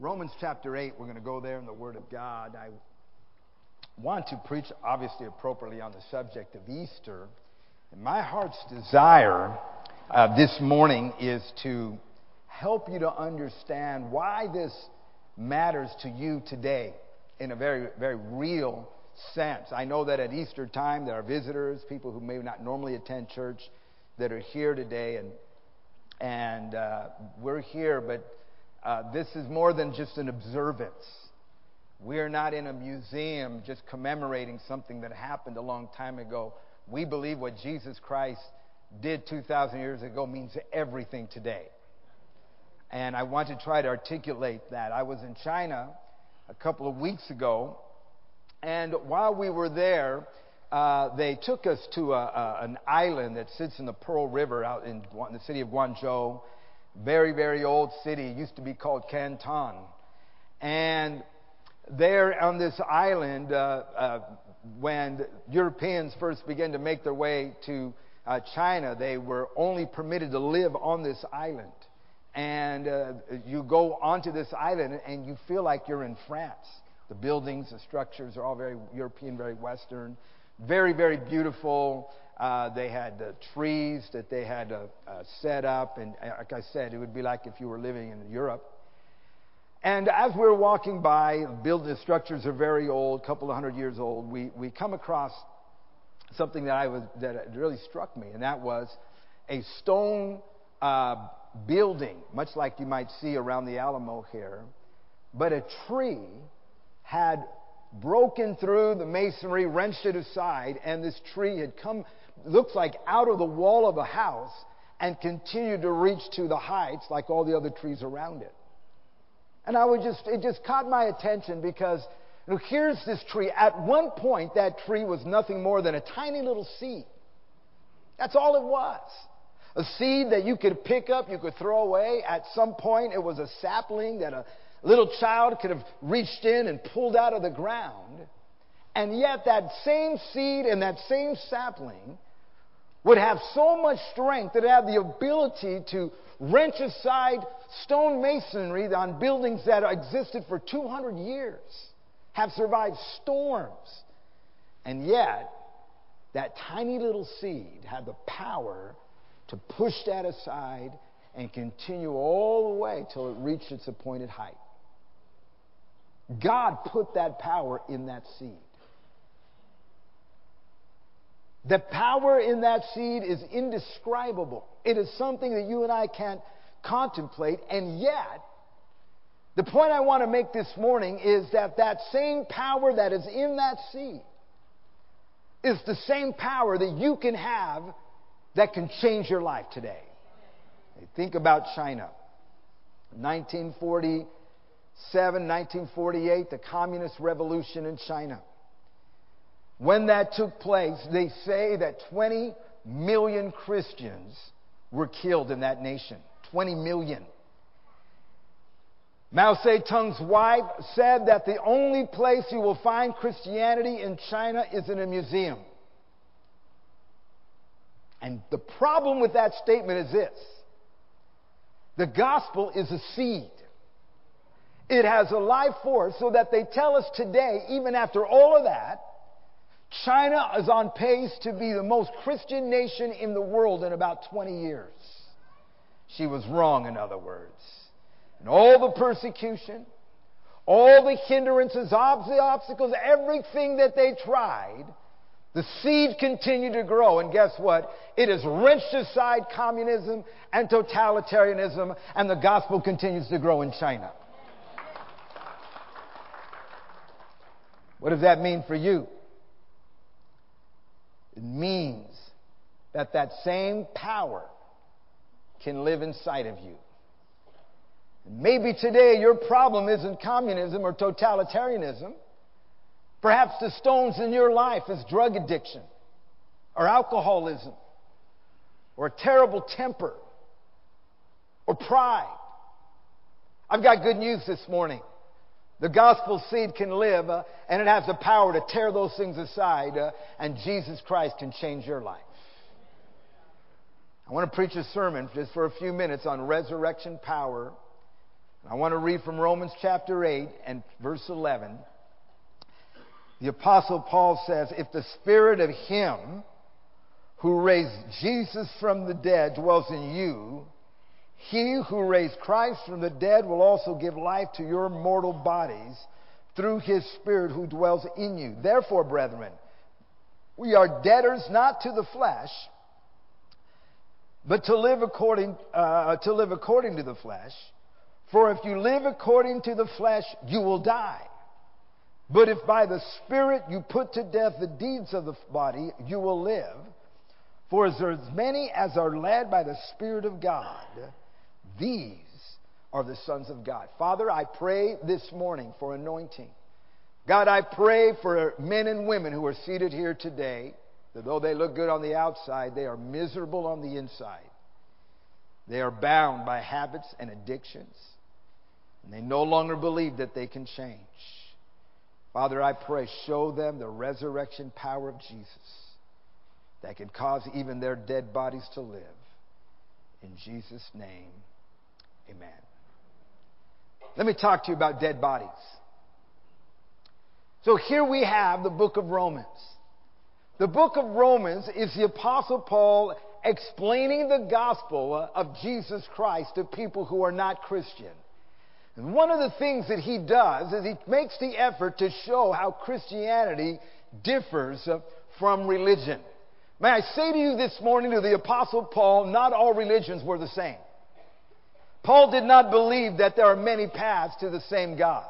Romans chapter 8, we're going to go there in the Word of God. I want to preach, obviously, appropriately on the subject of Easter. And my heart's desire uh, this morning is to help you to understand why this matters to you today in a very, very real sense. I know that at Easter time there are visitors, people who may not normally attend church, that are here today, and and uh, we're here, but uh, this is more than just an observance. We're not in a museum just commemorating something that happened a long time ago. We believe what Jesus Christ did 2,000 years ago means everything today. And I want to try to articulate that. I was in China a couple of weeks ago, and while we were there, uh, they took us to a, a, an island that sits in the Pearl River out in the city of Guangzhou. Very, very old city. It used to be called Canton. And there on this island, uh, uh, when Europeans first began to make their way to uh, China, they were only permitted to live on this island. And uh, you go onto this island and you feel like you're in France. The buildings, the structures are all very European, very Western. Very, very beautiful. Uh, they had trees that they had uh, uh, set up, and uh, like I said, it would be like if you were living in Europe. And as we were walking by, the building structures are very old, a couple of hundred years old. We we come across something that I was that really struck me, and that was a stone building, much like you might see around the Alamo here, but a tree had broken through the masonry, wrenched it aside, and this tree had come, looks like out of the wall of a house and continued to reach to the heights like all the other trees around it. And I would just, it just caught my attention because you know, here's this tree. At one point, that tree was nothing more than a tiny little seed. That's all it was. A seed that you could pick up, you could throw away. At some point, it was a sapling that a little child could have reached in and pulled out of the ground. And yet, that same seed and that same sapling would have so much strength that it had the ability to wrench aside stone masonry on buildings that existed for 200 years, have survived storms. And yet, that tiny little seed had the power to push that aside and continue all the way till it reached its appointed height. God put that power in that seed. The power in that seed is indescribable. It is something that you and I can't contemplate, and yet, the point I want to make this morning is that that same power that is in that seed is the same power that you can have that can change your life today. Think about China. 1940 7, 1948, the Communist Revolution in China. When that took place, they say that 20 million Christians were killed in that nation. 20 million. Mao Zedong's wife said that the only place you will find Christianity in China is in a museum. And the problem with that statement is this the gospel is a seed. It has a life force so that they tell us today, even after all of that, China is on pace to be the most Christian nation in the world in about 20 years. She was wrong, in other words. And all the persecution, all the hindrances, the obstacles, everything that they tried, the seed continued to grow. And guess what? It has wrenched aside communism and totalitarianism, and the gospel continues to grow in China. What does that mean for you? It means that that same power can live inside of you. Maybe today your problem isn't communism or totalitarianism. Perhaps the stones in your life is drug addiction or alcoholism or a terrible temper or pride. I've got good news this morning. The gospel seed can live, uh, and it has the power to tear those things aside, uh, and Jesus Christ can change your life. I want to preach a sermon just for a few minutes on resurrection power I want to read from Romans chapter 8 and verse 11. The Apostle Paul says, If the Spirit of Him who raised Jesus from the dead dwells in you, He who raised Christ from the dead will also give life to your mortal bodies through His Spirit who dwells in you. Therefore, brethren, we are debtors not to the flesh, but to live according, uh, to live according to the flesh. For if you live according to the flesh, you will die. But if by the Spirit you put to death the deeds of the body, you will live. For as many as are led by the Spirit of God, these are the sons of God. Father, I pray this morning for anointing. God, I pray for men and women who are seated here today, that though they look good on the outside, they are miserable on the inside. They are bound by habits and addictions, and they no longer believe that they can change. Father, I pray, show them the resurrection power of Jesus that can cause even their dead bodies to live. In Jesus' name, amen. Let me talk to you about dead bodies. So here we have the book of Romans. The book of Romans is the Apostle Paul explaining the gospel of Jesus Christ to people who are not Christian. And one of the things that he does is he makes the effort to show how Christianity differs from religion. May I say to you this morning to the Apostle Paul, not all religions were the same. Paul did not believe that there are many paths to the same God.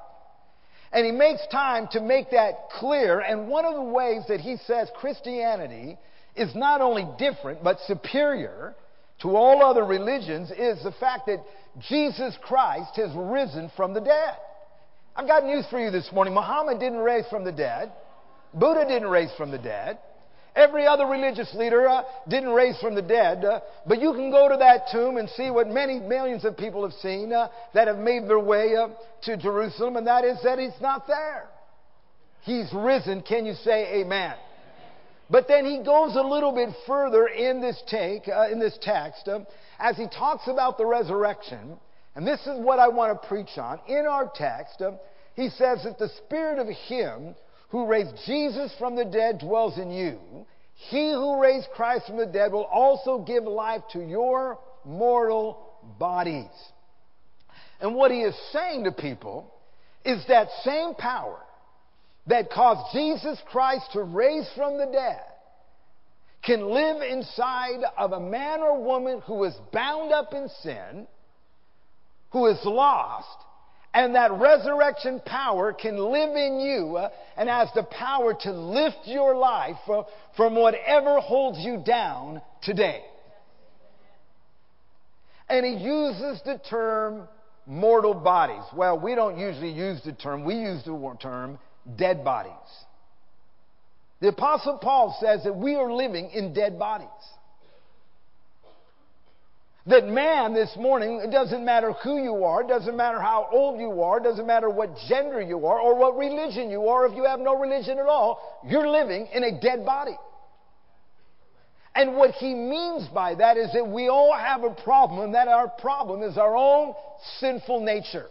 And he makes time to make that clear. And one of the ways that he says Christianity is not only different, but superior to all other religions is the fact that Jesus Christ has risen from the dead. I've got news for you this morning. Muhammad didn't raise from the dead. Buddha didn't raise from the dead. Every other religious leader uh, didn't raise from the dead. Uh, but you can go to that tomb and see what many millions of people have seen uh, that have made their way uh, to Jerusalem, and that is that he's not there. He's risen. Can you say amen? But then he goes a little bit further in this take, uh, in this text, uh, as he talks about the resurrection. And this is what I want to preach on. In our text, uh, he says that the spirit of him who raised Jesus from the dead dwells in you. He who raised Christ from the dead will also give life to your mortal bodies. And what he is saying to people is that same power that caused Jesus Christ to raise from the dead can live inside of a man or woman who is bound up in sin, who is lost, and that resurrection power can live in you uh, and has the power to lift your life uh, from whatever holds you down today. And he uses the term mortal bodies. Well, we don't usually use the term, we use the term dead bodies. The Apostle Paul says that we are living in dead bodies. That man this morning, it doesn't matter who you are, it doesn't matter how old you are, it doesn't matter what gender you are or what religion you are, if you have no religion at all, you're living in a dead body. And what he means by that is that we all have a problem, and that our problem is our own sinful nature.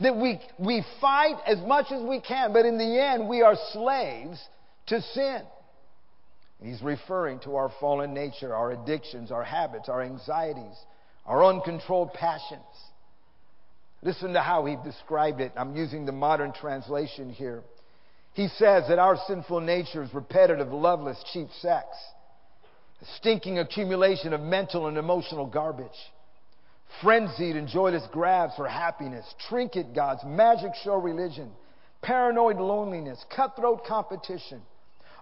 That we, we fight as much as we can, but in the end, we are slaves to sin. He's referring to our fallen nature, our addictions, our habits, our anxieties, our uncontrolled passions. Listen to how he described it. I'm using the modern translation here. He says that our sinful nature is repetitive, loveless, cheap sex, a stinking accumulation of mental and emotional garbage frenzied and joyless grabs for happiness, trinket gods, magic show religion, paranoid loneliness, cutthroat competition,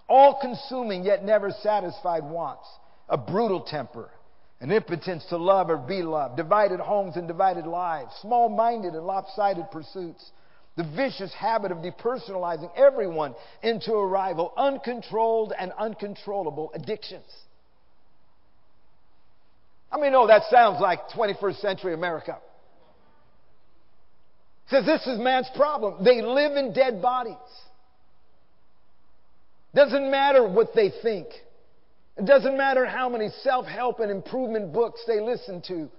all consuming yet never satisfied wants, a brutal temper, an impotence to love or be loved, divided homes and divided lives, small minded and lopsided pursuits, the vicious habit of depersonalizing everyone into a rival, uncontrolled and uncontrollable addictions. I mean, no, that sounds like 21st century America. says this is man's problem. They live in dead bodies. Doesn't matter what they think. It doesn't matter how many self help and improvement books they listen to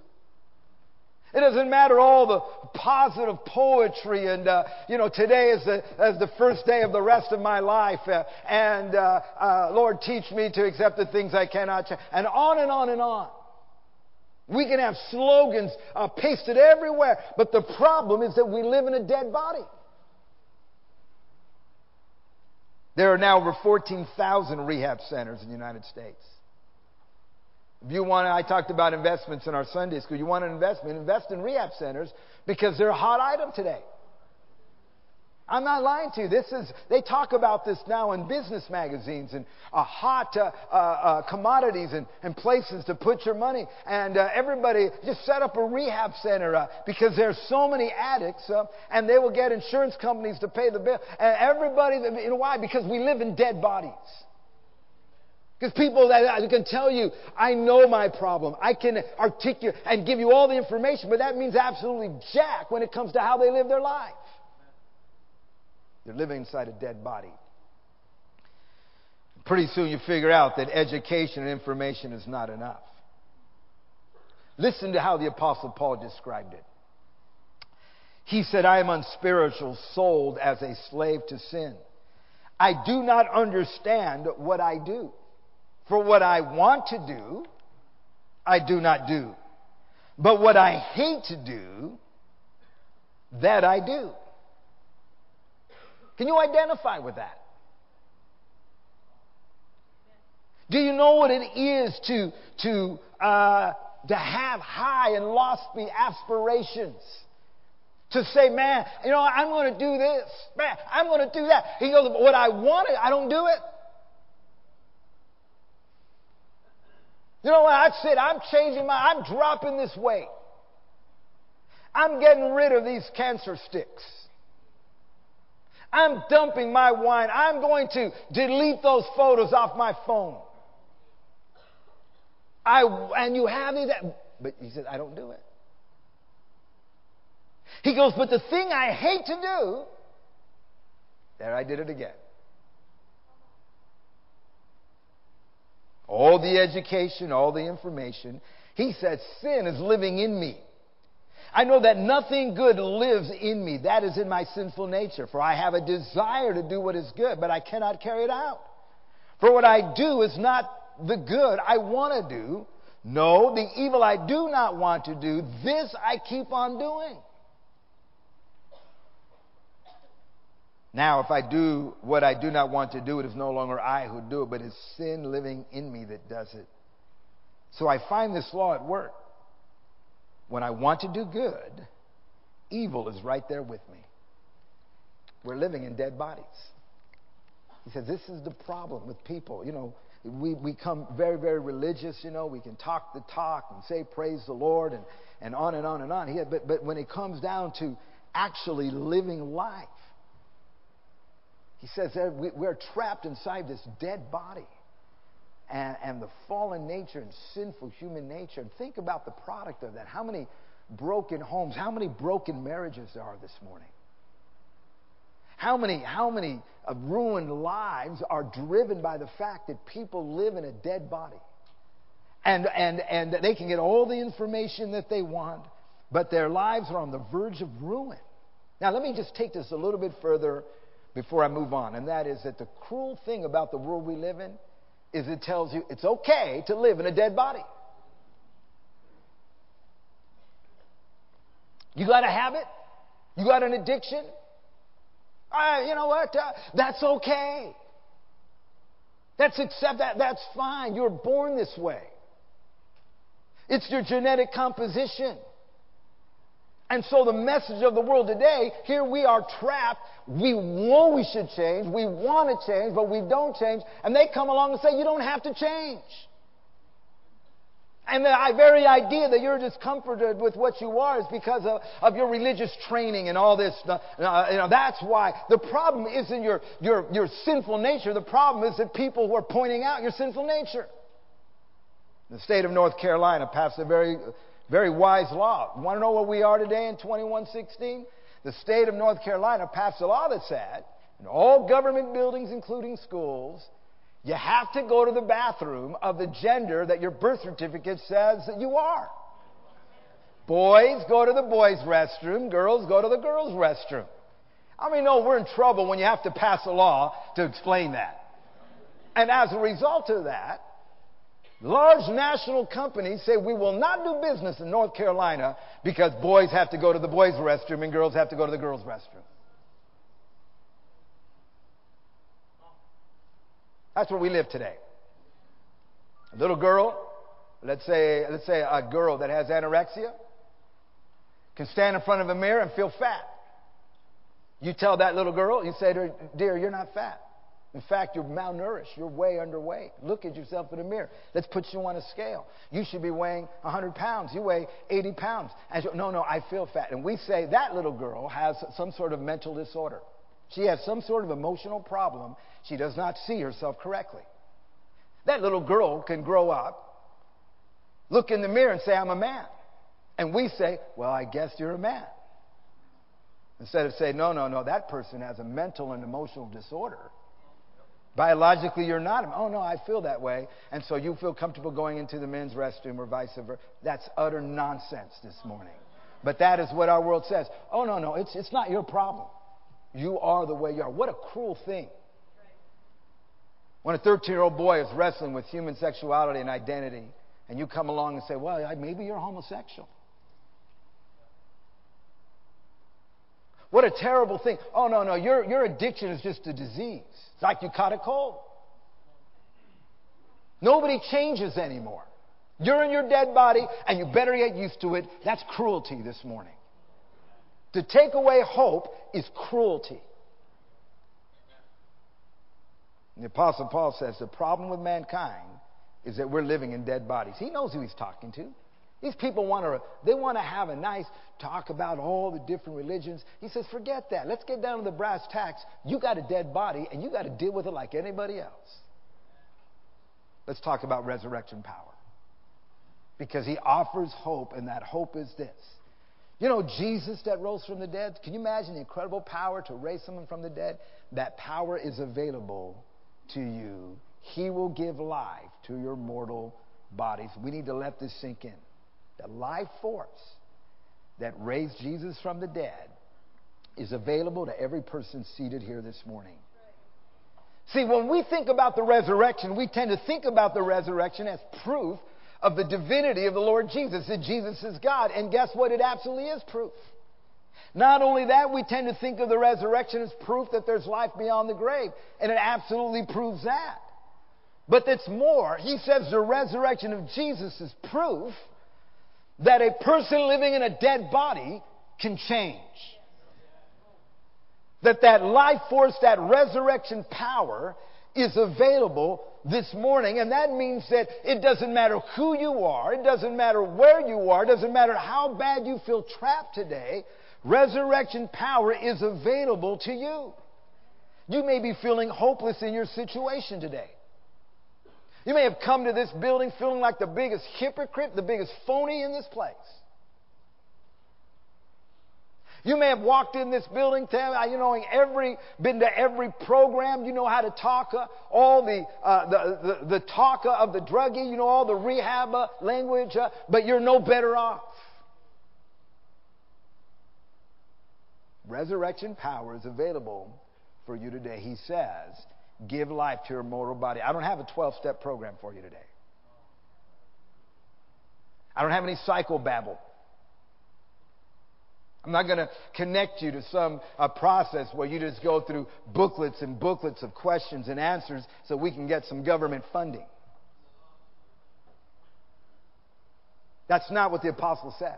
It doesn't matter all the positive poetry and, uh, you know, today is the, is the first day of the rest of my life. Uh, and, uh, uh Lord, teach me to accept the things I cannot change. And on and on and on. We can have slogans uh, pasted everywhere, but the problem is that we live in a dead body. There are now over 14,000 rehab centers in the United States. If you want, I talked about investments in our Sunday school. You want an investment, invest in rehab centers because they're a hot item today. I'm not lying to you. This is, they talk about this now in business magazines and uh, hot uh, uh, uh, commodities and, and, places to put your money. And uh, everybody just set up a rehab center uh, because there's so many addicts and they will get insurance companies to pay the bill. And everybody, you know why? Because we live in dead bodies. Because people that can tell you, I know my problem. I can articulate and give you all the information, but that means absolutely jack when it comes to how they live their life. They're living inside a dead body. Pretty soon you figure out that education and information is not enough. Listen to how the Apostle Paul described it. He said, I am unspiritual, sold as a slave to sin. I do not understand what I do. For what I want to do, I do not do. But what I hate to do, that I do. Can you identify with that? Do you know what it is to, to, uh, to have high and lofty aspirations? To say, man, you know, I'm going to do this. Man, I'm going to do that. He goes, what I wanted, I don't do it. You know what? I've said, I'm changing my, I'm dropping this weight. I'm getting rid of these cancer sticks. I'm dumping my wine. I'm going to delete those photos off my phone. I, and you have these, but he said, I don't do it. He goes, but the thing I hate to do, there I did it again. All the education, all the information. He said, sin is living in me. I know that nothing good lives in me. That is in my sinful nature. For I have a desire to do what is good, but I cannot carry it out. For what I do is not the good I want to do. No, the evil I do not want to do, this I keep on doing. Now, if I do what I do not want to do, it is no longer I who do it, but it's sin living in me that does it. So I find this law at work. When I want to do good, evil is right there with me. We're living in dead bodies. He says, This is the problem with people. You know, we become very, very religious, you know, we can talk the talk and say praise the Lord and, and on and on and on. He, but, but when it comes down to actually living life, he says that we're trapped inside this dead body and, and the fallen nature and sinful human nature. And think about the product of that. How many broken homes, how many broken marriages there are this morning? How many, how many uh, ruined lives are driven by the fact that people live in a dead body? And, and, and they can get all the information that they want, but their lives are on the verge of ruin. Now, let me just take this a little bit further before I move on, and that is that the cruel thing about the world we live in is it tells you it's okay to live in a dead body. You got a habit? You got an addiction? Uh, you know what? Uh, that's okay. That's accept that. That's fine. You're born this way. It's your genetic composition. And so the message of the world today, here we are trapped. We know we should change. We want to change, but we don't change. And they come along and say, you don't have to change. And the very idea that you're discomforted with what you are is because of, of your religious training and all this. Uh, you know, that's why. The problem isn't your, your, your sinful nature. The problem is that people who are pointing out your sinful nature. The state of North Carolina passed a very very wise law. Want to know where we are today in 2116? The state of North Carolina passed a law that said, in all government buildings, including schools, you have to go to the bathroom of the gender that your birth certificate says that you are. Boys go to the boys' restroom, girls go to the girls' restroom. I mean, no, we're in trouble when you have to pass a law to explain that. And as a result of that, large national companies say we will not do business in North Carolina because boys have to go to the boys' restroom and girls have to go to the girls' restroom. That's where we live today. A little girl, let's say, let's say a girl that has anorexia, can stand in front of a mirror and feel fat. You tell that little girl, you say to her, Dear, you're not fat. In fact, you're malnourished. You're way underweight. Look at yourself in the mirror. Let's put you on a scale. You should be weighing 100 pounds. You weigh 80 pounds. And no, no, I feel fat. And we say that little girl has some sort of mental disorder. She has some sort of emotional problem. She does not see herself correctly. That little girl can grow up, look in the mirror, and say, I'm a man. And we say, Well, I guess you're a man. Instead of saying, No, no, no, that person has a mental and emotional disorder. Biologically, you're not. Oh, no, I feel that way. And so you feel comfortable going into the men's restroom or vice versa. That's utter nonsense this morning. But that is what our world says. Oh, no, no, it's, it's not your problem. You are the way you are. What a cruel thing. When a 13 year old boy is wrestling with human sexuality and identity, and you come along and say, Well, maybe you're homosexual. What a terrible thing. Oh, no, no, your, your addiction is just a disease. It's like you caught a cold. Nobody changes anymore. You're in your dead body and you better get used to it. That's cruelty this morning. To take away hope is cruelty. And the Apostle Paul says the problem with mankind is that we're living in dead bodies. He knows who he's talking to. These people want to, they want to have a nice talk about all the different religions. He says, forget that. Let's get down to the brass tacks. You got a dead body and you got to deal with it like anybody else. Let's talk about resurrection power. Because he offers hope, and that hope is this. You know, Jesus that rose from the dead, can you imagine the incredible power to raise someone from the dead? That power is available to you. He will give life to your mortal bodies. We need to let this sink in. The life force that raised Jesus from the dead is available to every person seated here this morning. See, when we think about the resurrection, we tend to think about the resurrection as proof of the divinity of the Lord Jesus, that Jesus is God. And guess what? It absolutely is proof. Not only that, we tend to think of the resurrection as proof that there's life beyond the grave. And it absolutely proves that. But it's more. He says the resurrection of Jesus is proof that a person living in a dead body can change. That that life force, that resurrection power is available this morning. And that means that it doesn't matter who you are, it doesn't matter where you are, it doesn't matter how bad you feel trapped today, resurrection power is available to you. You may be feeling hopeless in your situation today. You may have come to this building feeling like the biggest hypocrite, the biggest phony in this place. You may have walked in this building, you know, every, been to every program, you know how to talk, uh, all the, uh, the, the, the talk of the druggie, you know, all the rehab uh, language, uh, but you're no better off. Resurrection power is available for you today. He says, give life to your mortal body. I don't have a 12 step program for you today. I don't have any psychobabble. I'm not going to connect you to some uh, process where you just go through booklets and booklets of questions and answers so we can get some government funding. That's not what the apostle says.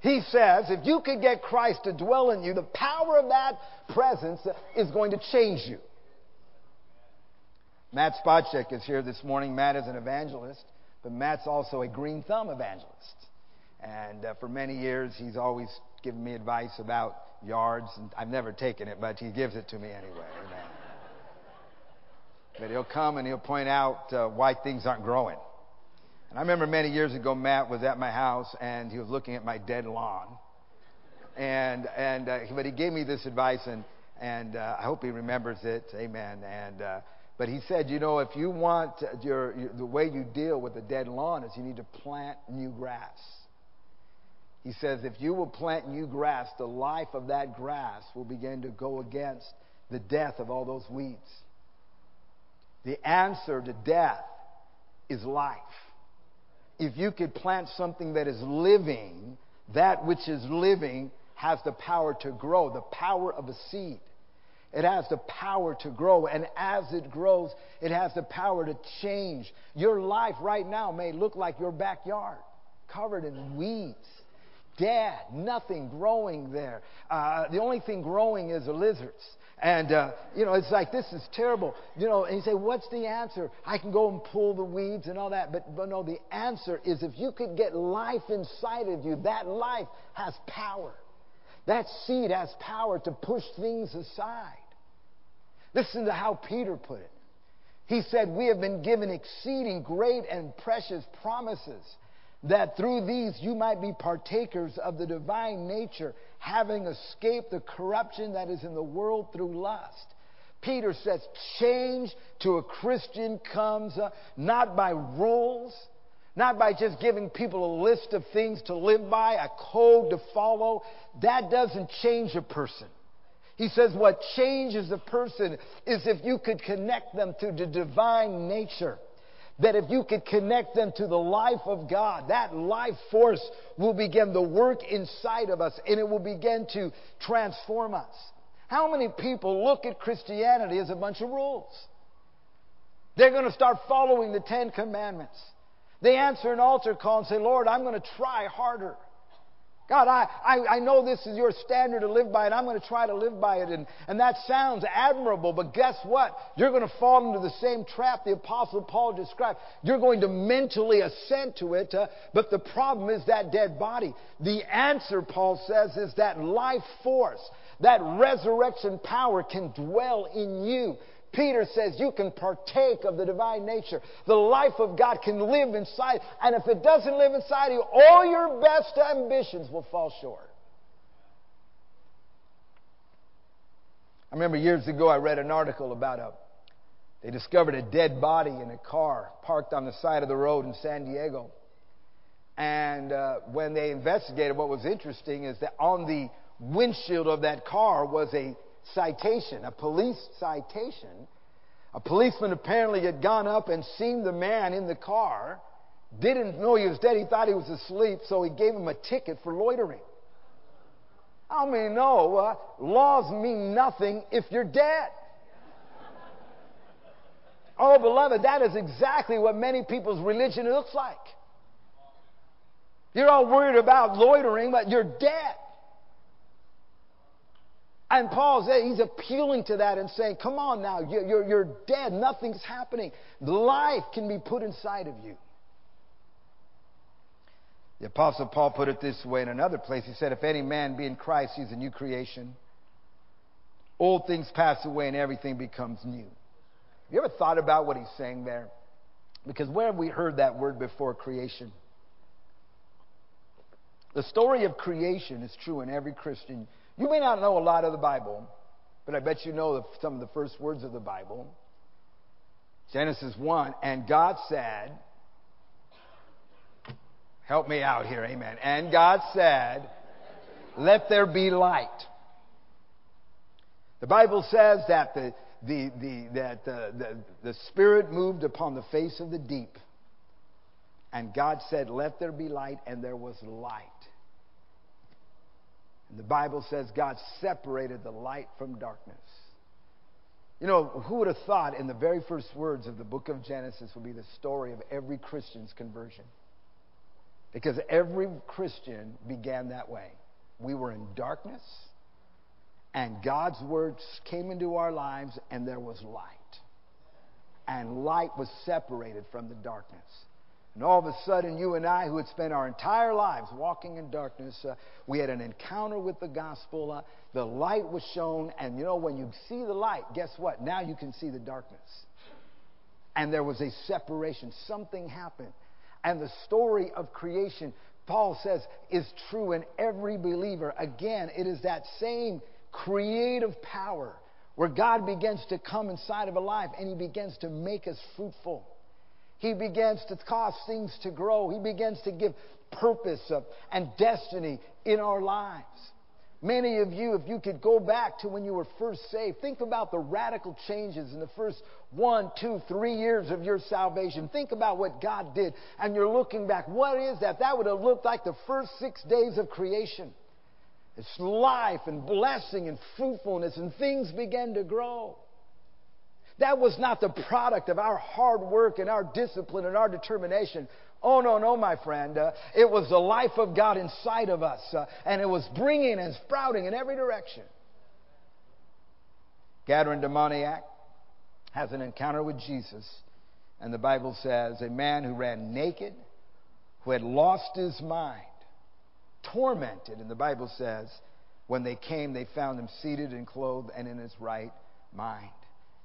He says if you could get Christ to dwell in you, the power of that presence is going to change you. Matt Spacek is here this morning. Matt is an evangelist, but Matt's also a green thumb evangelist. And uh, for many years, he's always given me advice about yards, and I've never taken it, but he gives it to me anyway. But he'll come and he'll point out uh, why things aren't growing. And I remember many years ago, Matt was at my house and he was looking at my dead lawn. And, and, uh, but he gave me this advice and, and uh, I hope he remembers it. Amen. And, uh, but he said, you know, if you want your, your, the way you deal with a dead lawn is you need to plant new grass. He says, if you will plant new grass, the life of that grass will begin to go against the death of all those weeds. The answer to death is life. If you could plant something that is living, that which is living has the power to grow, the power of a seed. It has the power to grow, and as it grows, it has the power to change. Your life right now may look like your backyard, covered in weeds, dead, nothing growing there. Uh, the only thing growing is the lizards. And, uh, you know, it's like, this is terrible. You know, and you say, what's the answer? I can go and pull the weeds and all that. But, but no, the answer is if you could get life inside of you, that life has power. That seed has power to push things aside. Listen to how Peter put it. He said, We have been given exceeding great and precious promises, that through these you might be partakers of the divine nature, having escaped the corruption that is in the world through lust. Peter says, change to a Christian comes uh, not by rules, not by just giving people a list of things to live by, a code to follow. That doesn't change a person. He says what changes a person is if you could connect them to the divine nature. That if you could connect them to the life of God, that life force will begin to work inside of us and it will begin to transform us. How many people look at Christianity as a bunch of rules? They're going to start following the Ten Commandments. They answer an altar call and say, Lord, I'm going to try harder. God, I, I, I know this is your standard to live by, and I'm going to try to live by it. And, and that sounds admirable, but guess what? You're going to fall into the same trap the Apostle Paul described. You're going to mentally assent to it, uh, but the problem is that dead body. The answer, Paul says, is that life force, that resurrection power can dwell in you. Peter says you can partake of the divine nature. The life of God can live inside. And if it doesn't live inside you, all your best ambitions will fall short. I remember years ago I read an article about a they discovered a dead body in a car parked on the side of the road in San Diego. And uh, when they investigated, what was interesting is that on the windshield of that car was a citation, a police citation. A policeman apparently had gone up and seen the man in the car, didn't know he was dead. He thought he was asleep, so he gave him a ticket for loitering. I mean, no, uh, laws mean nothing if you're dead. Oh, beloved, that is exactly what many people's religion looks like. You're all worried about loitering, but you're dead. And Paul's he's appealing to that and saying, come on now, you're, you're, you're dead. Nothing's happening. Life can be put inside of you. The Apostle Paul put it this way in another place. He said, If any man be in Christ, he's a new creation. Old things pass away and everything becomes new. You ever thought about what he's saying there? Because where have we heard that word before creation? The story of creation is true in every Christian you may not know a lot of the Bible, but I bet you know some of the first words of the Bible. Genesis 1, and God said, Help me out here, amen. And God said, Let there be light. The Bible says that the, the, the, that the, the, the Spirit moved upon the face of the deep. And God said, Let there be light, and there was light. And the Bible says God separated the light from darkness. You know, who would have thought in the very first words of the book of Genesis would be the story of every Christian's conversion? Because every Christian began that way. We were in darkness, and God's words came into our lives, and there was light. And light was separated from the darkness. And all of a sudden, you and I, who had spent our entire lives walking in darkness, uh, we had an encounter with the gospel. Uh, the light was shown. And you know, when you see the light, guess what? Now you can see the darkness. And there was a separation. Something happened. And the story of creation, Paul says, is true in every believer. Again, it is that same creative power where God begins to come inside of a life and he begins to make us fruitful. He begins to cause things to grow. He begins to give purpose uh, and destiny in our lives. Many of you, if you could go back to when you were first saved, think about the radical changes in the first one, two, three years of your salvation. Think about what God did, and you're looking back. What is that? That would have looked like the first six days of creation. It's life and blessing and fruitfulness, and things began to grow. That was not the product of our hard work and our discipline and our determination. Oh, no, no, my friend. Uh, it was the life of God inside of us, uh, and it was bringing and sprouting in every direction. Gadarene demoniac has an encounter with Jesus, and the Bible says a man who ran naked, who had lost his mind, tormented, and the Bible says when they came, they found him seated and clothed and in his right mind.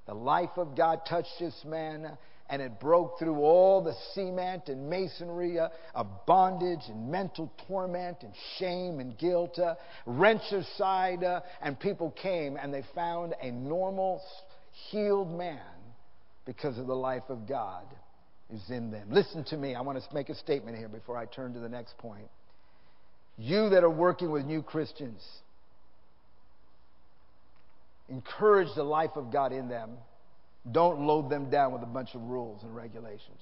The life of God touched this man and it broke through all the cement and masonry uh, of bondage and mental torment and shame and guilt, uh, wrenched aside, uh, and people came and they found a normal, healed man because of the life of God is in them. Listen to me. I want to make a statement here before I turn to the next point. You that are working with new Christians, encourage the life of God in them don't load them down with a bunch of rules and regulations.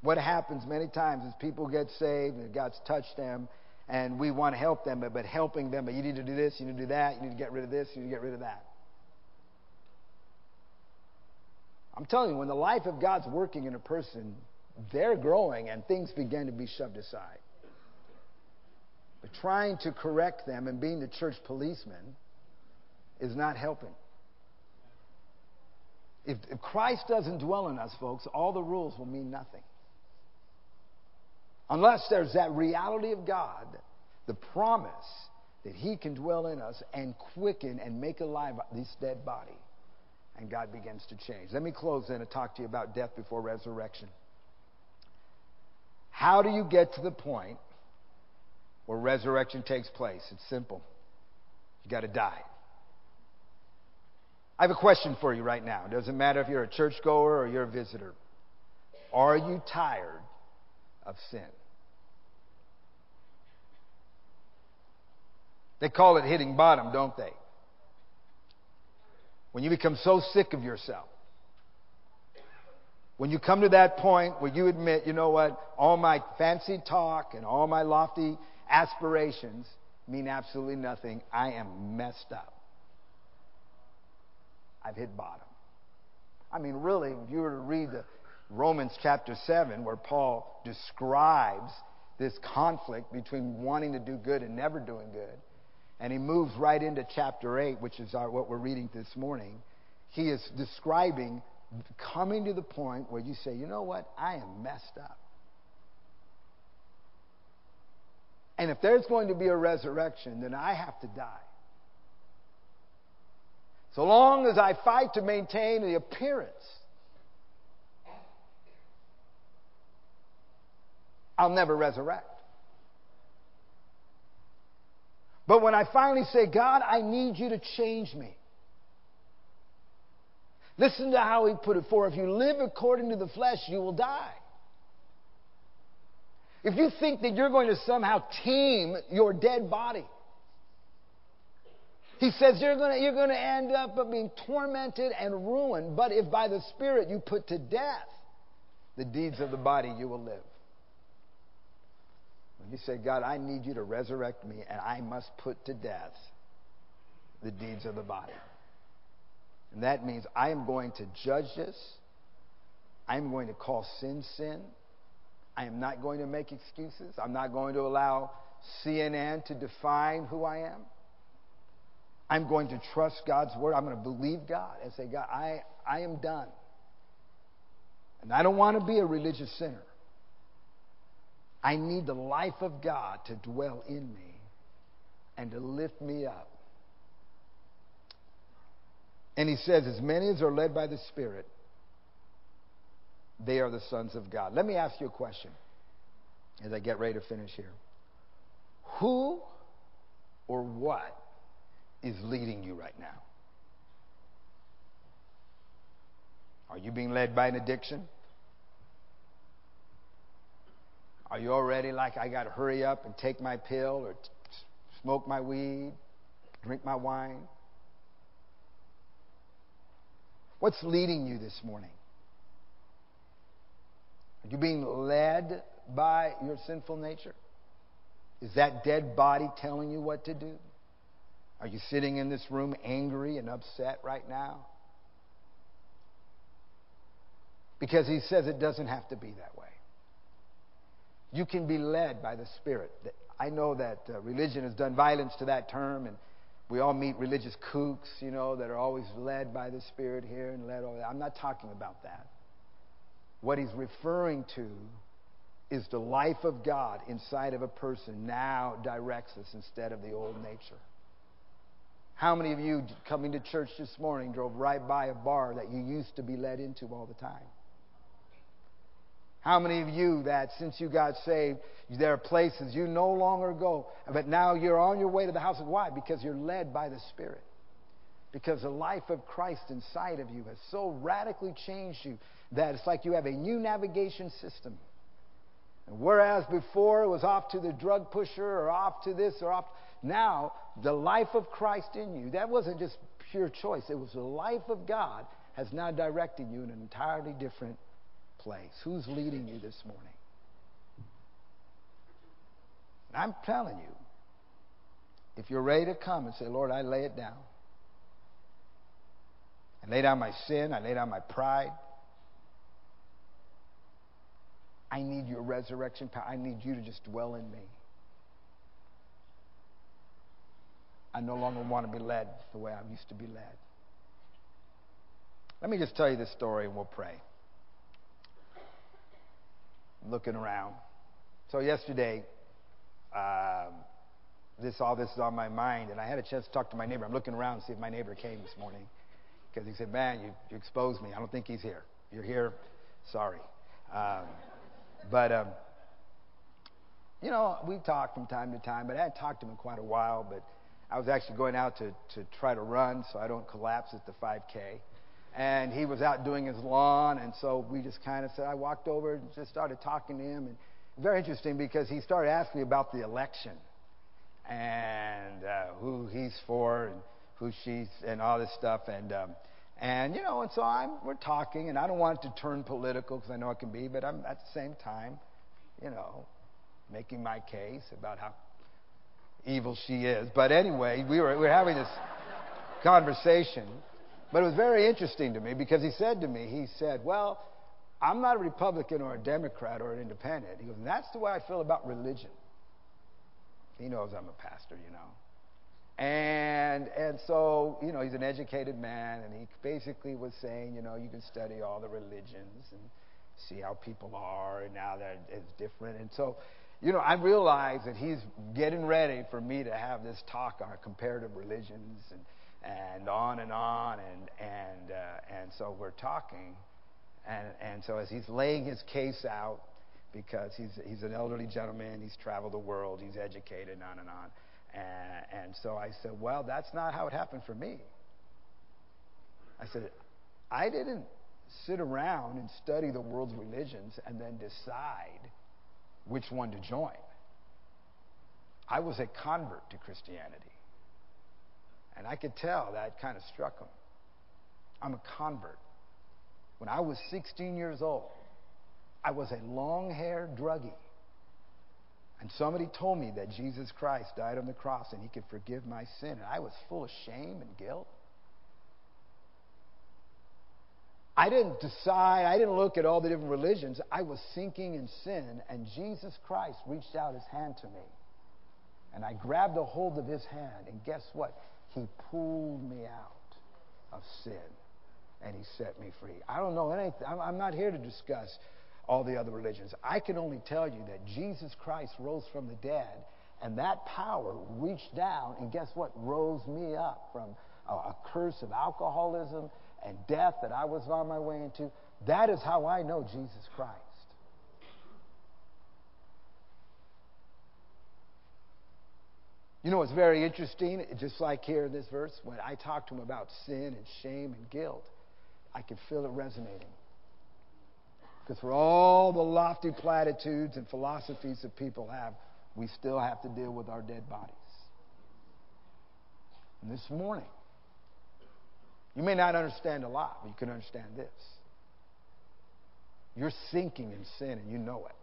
What happens many times is people get saved and God's touched them and we want to help them, but, but helping them, but you need to do this, you need to do that, you need to get rid of this, you need to get rid of that. I'm telling you, when the life of God's working in a person, they're growing and things begin to be shoved aside. But trying to correct them and being the church policeman is not helping. If, if Christ doesn't dwell in us, folks, all the rules will mean nothing. Unless there's that reality of God, the promise that He can dwell in us and quicken and make alive this dead body. And God begins to change. Let me close then and talk to you about death before resurrection. How do you get to the point where resurrection takes place? It's simple. You got to die. I have a question for you right now. It doesn't matter if you're a churchgoer or you're a visitor. Are you tired of sin? They call it hitting bottom, don't they? When you become so sick of yourself. When you come to that point where you admit, you know what, all my fancy talk and all my lofty aspirations mean absolutely nothing. I am messed up. I've hit bottom. I mean, really, if you were to read the Romans chapter 7, where Paul describes this conflict between wanting to do good and never doing good, and he moves right into chapter 8, which is our, what we're reading this morning, he is describing coming to the point where you say, you know what? I am messed up. And if there's going to be a resurrection, then I have to die. So long as I fight to maintain the appearance, I'll never resurrect. But when I finally say, God, I need you to change me. Listen to how he put it for if you live according to the flesh, you will die. If you think that you're going to somehow tame your dead body, he says you're going you're to end up being tormented and ruined. But if by the Spirit you put to death the deeds of the body, you will live. When you say, God, I need you to resurrect me, and I must put to death the deeds of the body. And that means I am going to judge this. I am going to call sin sin. I am not going to make excuses. I'm not going to allow CNN to define who I am. I'm going to trust God's word. I'm going to believe God and say, God, I, I am done. And I don't want to be a religious sinner. I need the life of God to dwell in me and to lift me up. And he says, as many as are led by the Spirit, they are the sons of God. Let me ask you a question as I get ready to finish here. Who or what is leading you right now? Are you being led by an addiction? Are you already like, I got to hurry up and take my pill or t- smoke my weed, drink my wine? What's leading you this morning? Are you being led by your sinful nature? Is that dead body telling you what to do? Are you sitting in this room angry and upset right now? Because he says it doesn't have to be that way. You can be led by the Spirit. I know that uh, religion has done violence to that term, and we all meet religious kooks, you know, that are always led by the Spirit here and led over there. I'm not talking about that. What he's referring to is the life of God inside of a person now directs us instead of the old nature. How many of you coming to church this morning drove right by a bar that you used to be led into all the time? How many of you that since you got saved, there are places you no longer go, but now you're on your way to the house of why? Because you're led by the Spirit. Because the life of Christ inside of you has so radically changed you that it's like you have a new navigation system. And whereas before it was off to the drug pusher or off to this or off, now the life of Christ in you, that wasn't just pure choice. It was the life of God has now directed you in an entirely different place? Who's leading you this morning? And I'm telling you, if you're ready to come and say, Lord, I lay it down. I lay down my sin, I lay down my pride. I need your resurrection power. I need you to just dwell in me. I no longer want to be led the way I used to be led. Let me just tell you this story and we'll pray looking around. So yesterday, um, this all this is on my mind, and I had a chance to talk to my neighbor. I'm looking around to see if my neighbor came this morning because he said, "Man, you, you exposed me. I don't think he's here. You're here. Sorry." Um, but um, you know, we talked from time to time, but I hadn't talked to him in quite a while. But I was actually going out to to try to run so I don't collapse at the 5K and he was out doing his lawn, and so we just kind of said, I walked over and just started talking to him, and very interesting because he started asking me about the election and uh, who he's for and who she's and all this stuff, and um, and you know, and so I'm we're talking, and I don't want it to turn political because I know it can be, but I'm at the same time, you know, making my case about how evil she is. But anyway, we were we were having this conversation. But it was very interesting to me because he said to me, he said, Well, I'm not a Republican or a Democrat or an independent. He goes, That's the way I feel about religion. He knows I'm a pastor, you know. And and so, you know, he's an educated man and he basically was saying, you know, you can study all the religions and see how people are and now that it's different. And so, you know, I realized that he's getting ready for me to have this talk on comparative religions and and on and on and and uh, and so we're talking and and so as he's laying his case out because he's he's an elderly gentleman he's traveled the world he's educated on and on and and so I said well that's not how it happened for me I said I didn't sit around and study the world's religions and then decide which one to join I was a convert to Christianity and I could tell that kind of struck him. I'm a convert. When I was 16 years old, I was a long haired druggie. And somebody told me that Jesus Christ died on the cross and he could forgive my sin. And I was full of shame and guilt. I didn't decide, I didn't look at all the different religions. I was sinking in sin, and Jesus Christ reached out his hand to me. And I grabbed a hold of his hand, and guess what? He pulled me out of sin and he set me free. I don't know anything. I'm not here to discuss all the other religions. I can only tell you that Jesus Christ rose from the dead and that power reached down and guess what? Rose me up from a, a curse of alcoholism and death that I was on my way into. That is how I know Jesus Christ. You know, it's very interesting, just like here in this verse, when I talk to him about sin and shame and guilt, I can feel it resonating. Because for all the lofty platitudes and philosophies that people have, we still have to deal with our dead bodies. And this morning, you may not understand a lot, but you can understand this. You're sinking in sin and you know it.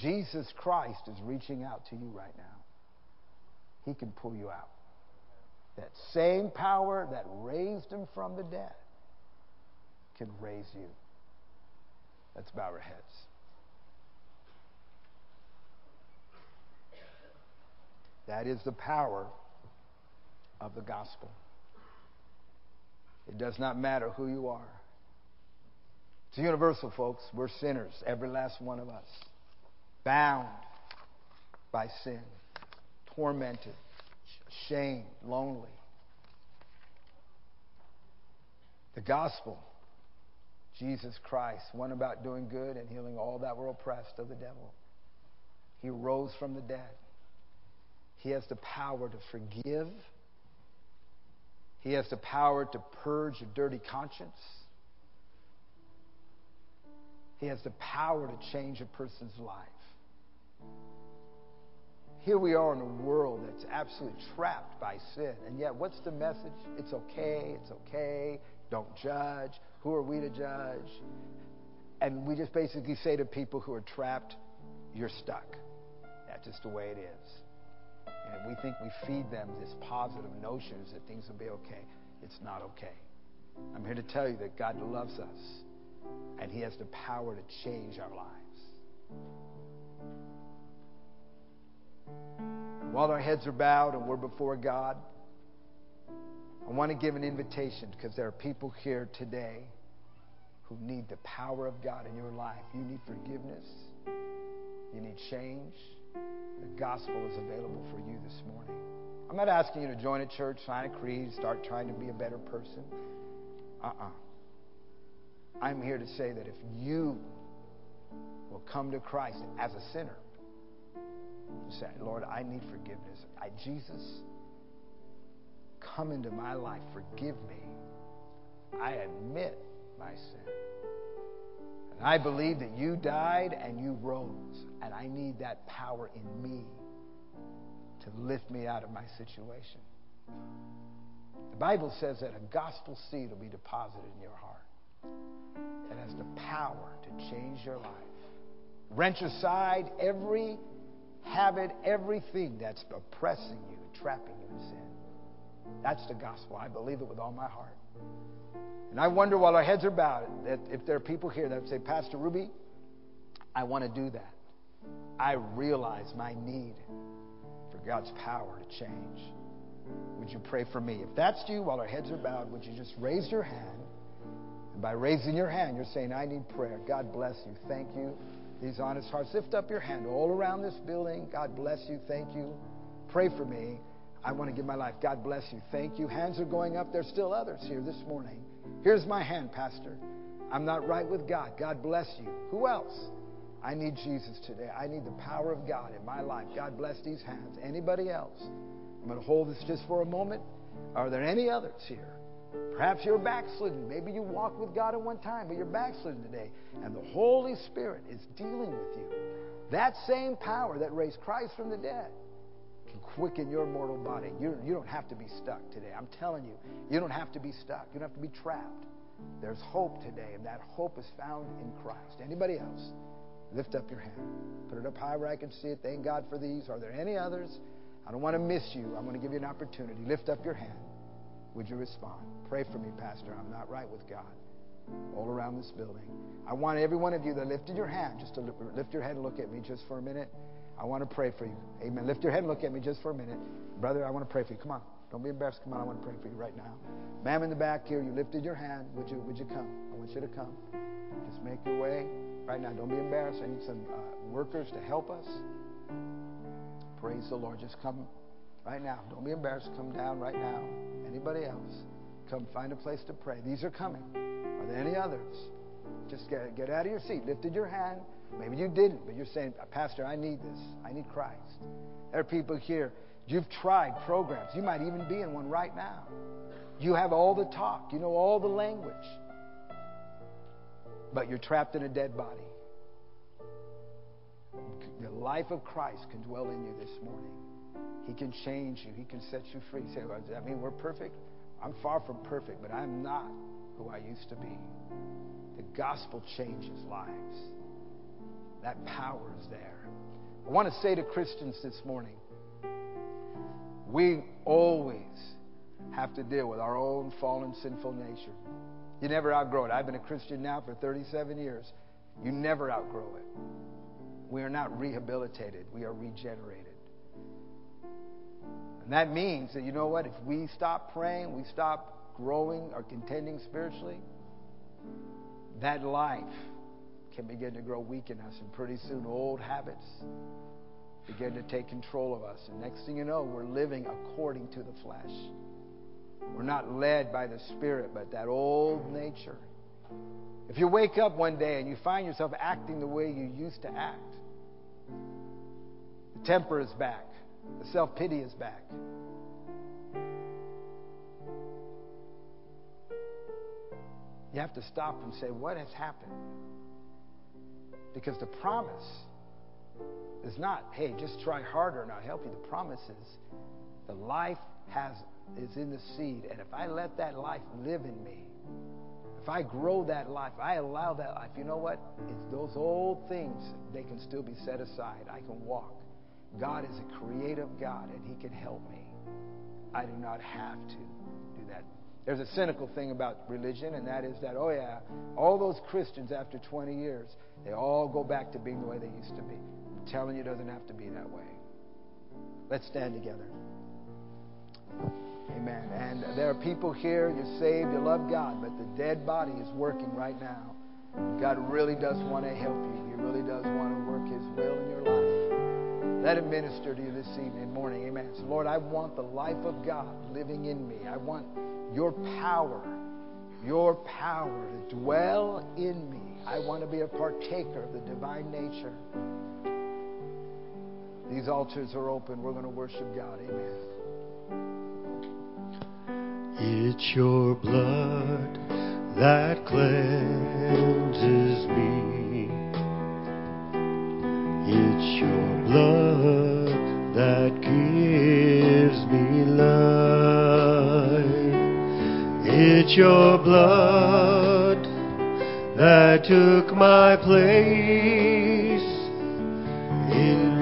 Jesus Christ is reaching out to you right now. He can pull you out. That same power that raised him from the dead can raise you. Let's bow our heads. That is the power of the gospel. It does not matter who you are. It's universal, folks. We're sinners, every last one of us, bound by sin, tormented, shamed, lonely. The gospel, Jesus Christ, went about doing good and healing all that were oppressed of the devil. He rose from the dead. He has the power to forgive. He has the power to purge a dirty conscience. He has the power to change a person's life. Here we are in a world that's absolutely trapped by sin. And yet, what's the message? It's okay, it's okay, don't judge. Who are we to judge? And we just basically say to people who are trapped, you're stuck. That's just the way it is. And we think we feed them this positive notions that things will be okay. It's not okay. I'm here to tell you that God loves us and He has the power to change our lives. While our heads are bowed and we're before God, I want to give an invitation because there are people here today who need the power of God in your life. You need forgiveness, you need change. The gospel is available for you this morning. I'm not asking you to join a church, sign a creed, start trying to be a better person. Uh uh-uh. uh. i am here to say that if you will come to Christ as a sinner, say, Lord, I need forgiveness. I, Jesus, come into my life. Forgive me. I admit my sin. And I believe that you died and you rose. And I need that power in me to lift me out of my situation. The Bible says that a gospel seed will be deposited in your heart that has the power to change your life. Wrench aside every habit, everything that's oppressing you, trapping you in sin. That's the gospel. I believe it with all my heart. And I wonder while our heads are bowed that if there are people here that say, Pastor Rubi, I want to do that. I realize my need for God's power to change. Would you pray for me? If that's you while our heads are bowed, would you just raise your hand? And by raising your hand, you're saying, I need prayer. God bless you. Thank you. These honest hearts, lift up your hand all around this building. God bless you. Thank you. Pray for me. I want to give my life. God bless you. Thank you. Hands are going up. There's still others here this morning. Here's my hand, Pastor. I'm not right with God. God bless you. Who else? I need Jesus today. I need the power of God in my life. God bless these hands. Anybody else? I'm going to hold this just for a moment. Are there any others here? Perhaps you're backslidden. Maybe you walked with God at one time, but you're backslidden today. And the Holy Spirit is dealing with you. That same power that raised Christ from the dead quicken your mortal body. You, you don't have to be stuck today. I'm telling you, you don't have to be stuck. You don't have to be trapped. There's hope today, and that hope is found in Christ. Anybody else? Lift up your hand. Put it up high where I can see it. Thank God for these. Are there any others? I don't want to miss you. I'm going to give you an opportunity. Lift up your hand. Would you respond? Pray for me, Pastor. I'm not right with God. All around this building. I want every one of you that lifted your hand just to lift your head and look at me just for a minute. I want to pray for you. Amen. Lift your head and look at me just for a minute. Brother, I want to pray for you. Come on. Don't be embarrassed. Come on. I want to pray for you right now. Ma'am in the back here, you lifted your hand. Would you, would you come? I want you to come. Just make your way right now. Don't be embarrassed. I need some uh, workers to help us. Praise the Lord. Just come right now. Don't be embarrassed. Come down right now. Anybody else? Come find a place to pray. These are coming. Are there any others? Just get, get out of your seat. Lifted your hand. Maybe you didn't, but you're saying, Pastor, I need this. I need Christ. There are people here. You've tried programs. You might even be in one right now. You have all the talk, you know all the language, but you're trapped in a dead body. The life of Christ can dwell in you this morning. He can change you. He can set you free. You say, well, does that mean we're perfect? I'm far from perfect, but I'm not who I used to be. The gospel changes lives. That power is there. I want to say to Christians this morning we always have to deal with our own fallen, sinful nature. You never outgrow it. I've been a Christian now for 37 years. You never outgrow it. We are not rehabilitated, we are regenerated. And that means that, you know what? If we stop praying, we stop growing or contending spiritually, that life can begin to grow weak in us. And pretty soon, old habits begin to take control of us. And next thing you know, we're living according to the flesh. We're not led by the Spirit, but that old nature. If you wake up one day and you find yourself acting the way you used to act, the temper is back, the self pity is back. You have to stop and say, What has happened? Because the promise is not, hey, just try harder and I'll help you. The promise is the life has is in the seed. And if I let that life live in me, if I grow that life, I allow that life, you know what? It's those old things, they can still be set aside. I can walk. God is a creative God and He can help me. I do not have to. There's a cynical thing about religion, and that is that, oh, yeah, all those Christians after 20 years, they all go back to being the way they used to be. I'm telling you, it doesn't have to be that way. Let's stand together. Amen. And there are people here, you're saved, you love God, but the dead body is working right now. God really does want to help you. He really does want to work His will in your life. Let Him minister to you this evening, morning. Amen. So, Lord, I want the life of God living in me. I want your power, your power to dwell in me. I want to be a partaker of the divine nature. These altars are open. We're going to worship God. Amen. It's your blood that cleanses me. It's your blood that gives me life. It's your blood that took my place in